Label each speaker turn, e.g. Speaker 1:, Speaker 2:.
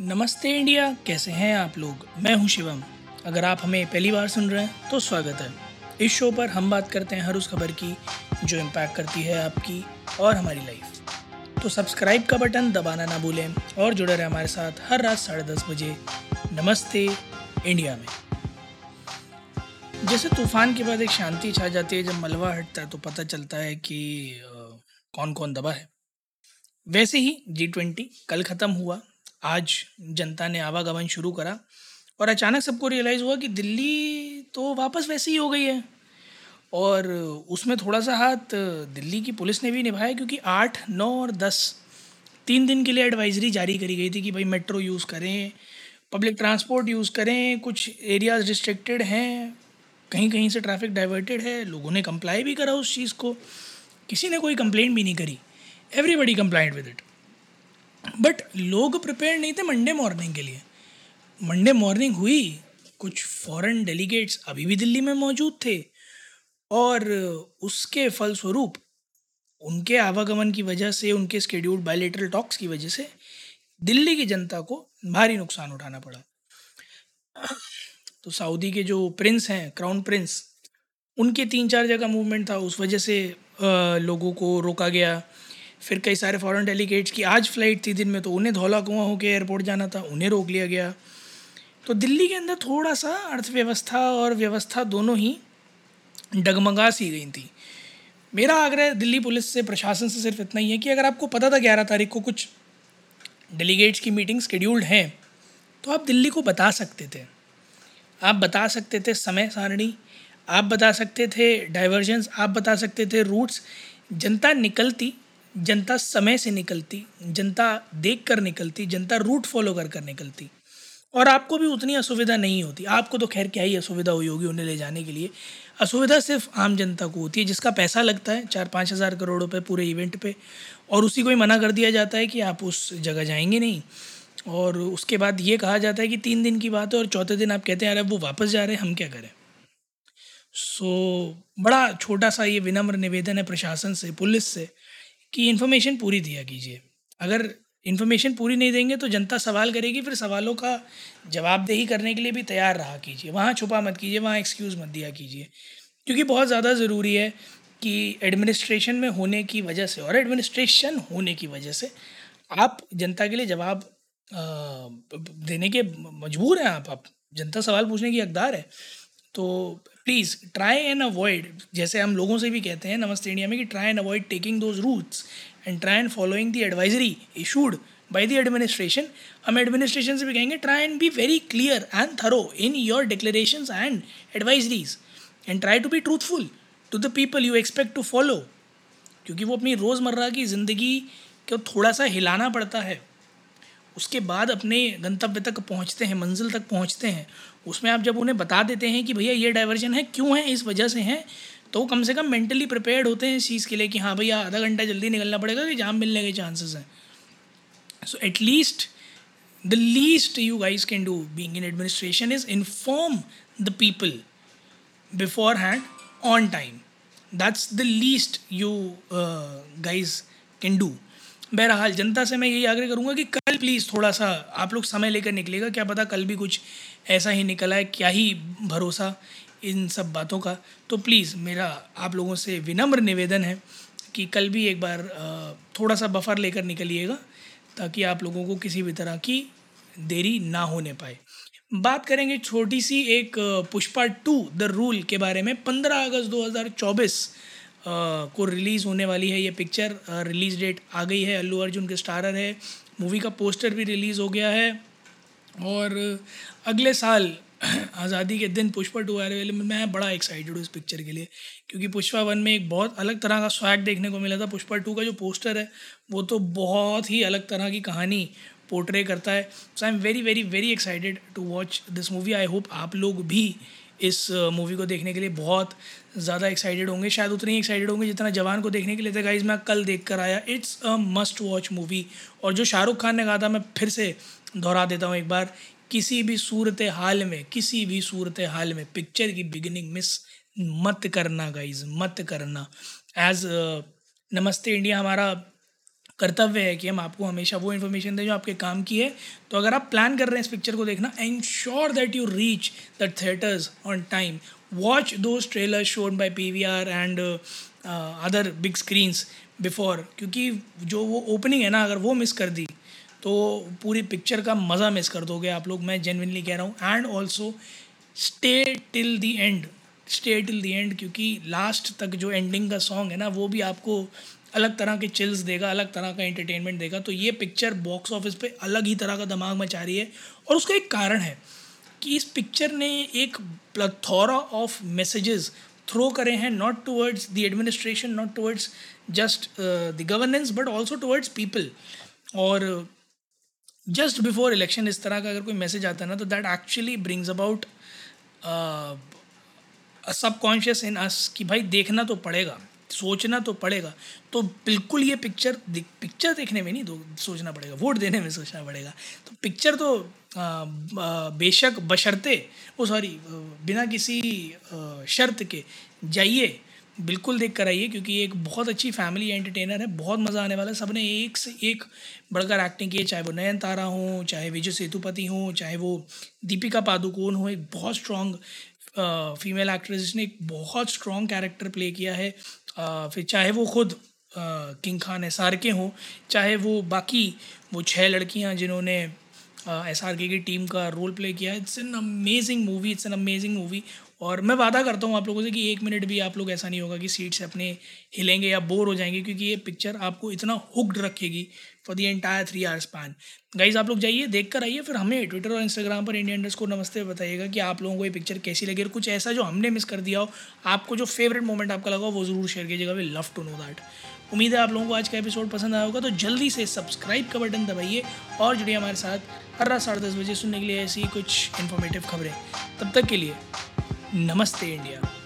Speaker 1: नमस्ते इंडिया, कैसे हैं आप लोग? मैं हूँ शिवम। अगर आप हमें पहली बार सुन रहे हैं तो स्वागत है। इस शो पर हम बात करते हैं हर उस खबर की, जो इम्पैक्ट करती है आपकी और हमारी लाइफ तो सब्सक्राइब का बटन दबाना ना भूलें और जुड़े रहें हमारे साथ हर रात साढ़े दस बजे नमस्ते इंडिया में। जैसे तूफ़ान के बाद एक शांति छा जाती है, जब मलबा हटता है तो पता चलता है कि कौन कौन दबा है। वैसे ही जी ट्वेंटी कल ख़त्म हुआ आज जनता ने आवागमन शुरू करा और अचानक सबको रियलाइज़ हुआ कि दिल्ली तो वापस वैसी ही हो गई है। और उसमें थोड़ा सा हाथ दिल्ली की पुलिस ने भी निभाया क्योंकि आठ, नौ और दस तीन दिन के लिए एडवाइजरी जारी करी गई थी कि भाई मेट्रो यूज़ करें पब्लिक ट्रांसपोर्ट यूज़ करें, कुछ एरियाज़ रिस्ट्रिक्टेड हैं कहीं कहीं से ट्रैफ़िक डाइवर्टेड है, लोगों ने कंप्लाई भी करा उस चीज़ को। किसी ने कोई कंप्लेंट भी नहीं करी। Everybody complaint with it but लोग प्रिपेयर नहीं थे मंडे मॉर्निंग के लिए। मंडे मॉर्निंग हुई, कुछ फॉरेन डेलीगेट्स अभी भी दिल्ली में मौजूद थे। और उसके फलस्वरूप, उनके आवागमन की वजह से, उनके स्केड्यूल्ड बायोलेटरल टॉक्स की वजह से, दिल्ली की जनता को भारी नुकसान उठाना पड़ा। तो सऊदी के जो प्रिंस हैं क्राउन प्रिंस उनके तीन चार जगह मूवमेंट था। उस वजह से लोगों को रोका गया। फिर कई सारे फॉरेन डेलीगेट्स की आज फ़्लाइट थी दिन में तो उन्हें धौला कुआँ होकर एयरपोर्ट जाना था, उन्हें रोक लिया गया। तो दिल्ली के अंदर थोड़ा सा अर्थव्यवस्था और व्यवस्था दोनों ही डगमगा सी गई थी। मेरा आग्रह दिल्ली पुलिस से, प्रशासन से सिर्फ़ इतना ही है कि अगर आपको पता था ग्यारह तारीख को कुछ डेलीगेट्स की मीटिंग शेड्यूल्ड हैं तो आप दिल्ली को बता सकते थे। आप बता सकते थे समय सारणी, आप बता सकते थे डाइवर्जन्स आप बता सकते थे रूट्स जनता निकलती जनता समय से निकलती जनता देख कर निकलती जनता रूट फॉलो कर कर निकलती। और आपको भी उतनी असुविधा नहीं होती। आपको तो खैर क्या ही असुविधा हुई होगी उन्हें ले जाने के लिए। असुविधा सिर्फ़ आम जनता को होती है जिसका पैसा लगता है चार पाँच हज़ार करोड़ रुपये पूरे इवेंट पे। और उसी को ही मना कर दिया जाता है कि आप उस जगह जाएँगे नहीं। और उसके बाद ये कहा जाता है कि तीन दिन की बात है और चौथे दिन आप कहते हैं अरे वो वापस जा रहे हैं हम क्या करें? सो so, बड़ा छोटा सा ये विनम्र निवेदन है प्रशासन से पुलिस से। कि इन्फॉर्मेशन पूरी दिया कीजिए। अगर इन्फॉर्मेशन पूरी नहीं देंगे तो जनता सवाल करेगी, फिर सवालों का जवाबदेही करने के लिए भी तैयार रहा कीजिए। वहाँ छुपा मत कीजिए, वहाँ एक्सक्यूज़ मत दिया कीजिए। क्योंकि बहुत ज़्यादा ज़रूरी है कि एडमिनिस्ट्रेशन में होने की वजह से और एडमिनिस्ट्रेशन होने की वजह से आप जनता के लिए जवाब देने के मजबूर हैं आप। आप जनता सवाल पूछने की हकदार है। तो प्लीज़ ट्राई एंड अवॉइड जैसे हम लोगों से भी कहते हैं नमस्ते इंडिया में कि try and avoid taking those routes and try and following the advisory issued by the administration हम एडमिनिस्ट्रेशन से भी कहेंगे try and be very clear and thorough in your declaration and advisories and try to be truthful to the people you expect to follow क्योंकि वो अपनी रोज़मर्रा की ज़िंदगी को थोड़ा सा हिलाना पड़ता है। उसके बाद अपने गंतव्य तक पहुँचते हैं, मंजिल तक पहुँचते हैं, उसमें आप जब उन्हें बता देते हैं कि भैया ये डाइवर्जन है, क्यों है, इस वजह से हैं तो कम से कम मेंटली प्रिपेयर्ड होते हैं इस चीज़ के लिए कि हाँ भैया आधा घंटा जल्दी निकलना पड़ेगा कि जाम मिलने के चांसेस हैं। So at least the least you guys can do being in administration is inform the people beforehand on time that's the least you guys can do बहरहाल जनता से मैं यही आग्रह करूँगा कि प्लीज़ थोड़ा सा आप लोग समय लेकर निकलेगा क्या पता कल भी कुछ ऐसा ही निकला है, क्या ही भरोसा इन सब बातों का। तो प्लीज़ मेरा, आप लोगों से विनम्र निवेदन है कि कल भी एक बार थोड़ा सा बफर लेकर निकलिएगा, ताकि आप लोगों को किसी भी तरह की देरी ना होने पाए। बात करेंगे छोटी सी एक पुष्पा टू, द रूल के बारे में। पंद्रह अगस्त 2024 को रिलीज़ होने वाली है ये पिक्चर। रिलीज़ डेट आ गई है। अल्लू अर्जुन के स्टारर है। मूवी का पोस्टर भी रिलीज़ हो गया है और अगले साल आज़ादी के दिन पुष्पा टू आने वाले मैं बड़ा एक्साइटेड हूँ इस पिक्चर के लिए, क्योंकि पुष्पा वन में एक बहुत अलग तरह का स्वैग देखने को मिला था। पुष्पा टू का जो पोस्टर है, वो तो बहुत ही अलग तरह की कहानी पोर्ट्रे करता है। So I am very very very excited to watch this movie I hope आप लोग भी इस मूवी को देखने के लिए बहुत ज़्यादा एक्साइटेड होंगे। शायद उतने ही एक्साइटेड होंगे जितना जवान को देखने के लिए था। गाइज़ मैं कल देख कर आया। It's a must watch movie और जो शाहरुख खान ने कहा था, मैं फिर से दोहरा देता हूँ एक बार। किसी भी सूरत हाल में, किसी भी सूरत हाल में पिक्चर की बिगिनिंग मिस मत करना गाइज़ मत करना। एज नमस्ते इंडिया, हमारा कर्तव्य है कि हम आपको हमेशा वो इन्फॉर्मेशन दें जो आपके काम की है। तो अगर आप प्लान कर रहे हैं इस पिक्चर को देखना sure that you reach the theatres on time watch those trailer shown by P V R and other big screens before क्योंकि जो वो ओपनिंग है ना, अगर वो मिस कर दी तो पूरी पिक्चर का मज़ा मिस कर दोगे आप लोग। मैं जेनविनली कह रहा हूँ। And also stay till the end stay till the end क्योंकि लास्ट तक जो एंडिंग का सॉन्ग है ना, वो भी आपको अलग तरह के चिल्स देगा, अलग तरह का एंटरटेनमेंट देगा तो ये पिक्चर बॉक्स ऑफ़िस पे अलग ही तरह का दिमाग मचा रही है। और उसका एक कारण है कि इस पिक्चर ने एक प्लथोरा ऑफ़ मैसेजेस थ्रो करे हैं not towards the administration not towards just the governance but also towards people और जस्ट बिफोर इलेक्शन इस तरह का अगर कोई मैसेज आता है ना तो that actually brings about subconscious in us कि भाई देखना तो पड़ेगा। सोचना तो पड़ेगा। तो बिल्कुल ये पिक्चर पिक्चर देखने में नहीं तो सोचना पड़ेगा वोट देने में सोचना पड़ेगा। तो पिक्चर तो आ, बेशक बशर्ते वो सॉरी बिना किसी शर्त के जाइए बिल्कुल देख कर आइए क्योंकि एक बहुत अच्छी फैमिली एंटरटेनर है बहुत मज़ा आने वाला है। सबने एक से एक बढ़कर एक्टिंग की है चाहे वो नयन तारा हो चाहे विजय सेतुपति हो चाहे वो दीपिका पादुकोण हो एक बहुत स्ट्रॉन्ग फीमेल एक्ट्रेस जिसने एक बहुत स्ट्रॉन्ग कैरेक्टर प्ले किया है। फिर चाहे वो खुद किंग खान एस आर के हों, चाहे वो बाकी, वो छः लड़कियाँ जिन्होंने एस आर के की टीम का रोल प्ले किया। It's an amazing movie it's an amazing movie और मैं वादा करता हूँ आप लोगों से कि एक मिनट भी आप लोग ऐसा नहीं होगा कि सीट से अपने हिलेंगे या बोर हो जाएँगे, क्योंकि ये पिक्चर आपको इतना हुक्ड रखेगी for the entire three hours pan guys आप लोग जाइए देख कर आइए, फिर हमें ट्विटर और इंस्टाग्राम पर इंडिया इंडस्ट को नमस्ते बताइएगा कि आप लोगों को ये पिक्चर कैसी लगी और कुछ ऐसा जो हमने मिस कर दिया हो, आपको जो फेवरेट मोमेंट आपका लगा वो ज़रूर शेयर कीजिएगा। We love to know that उम्मीद है आप लोगों को आज का एपिसोड पसंद आया होगा तो जल्दी से सब्सक्राइब का बटन दबाइए और जुड़िए हमारे साथ हर रात साढ़े दस बजे सुनने के लिए ऐसी कुछ इन्फॉर्मेटिव खबरें। तब तक के लिए नमस्ते इंडिया।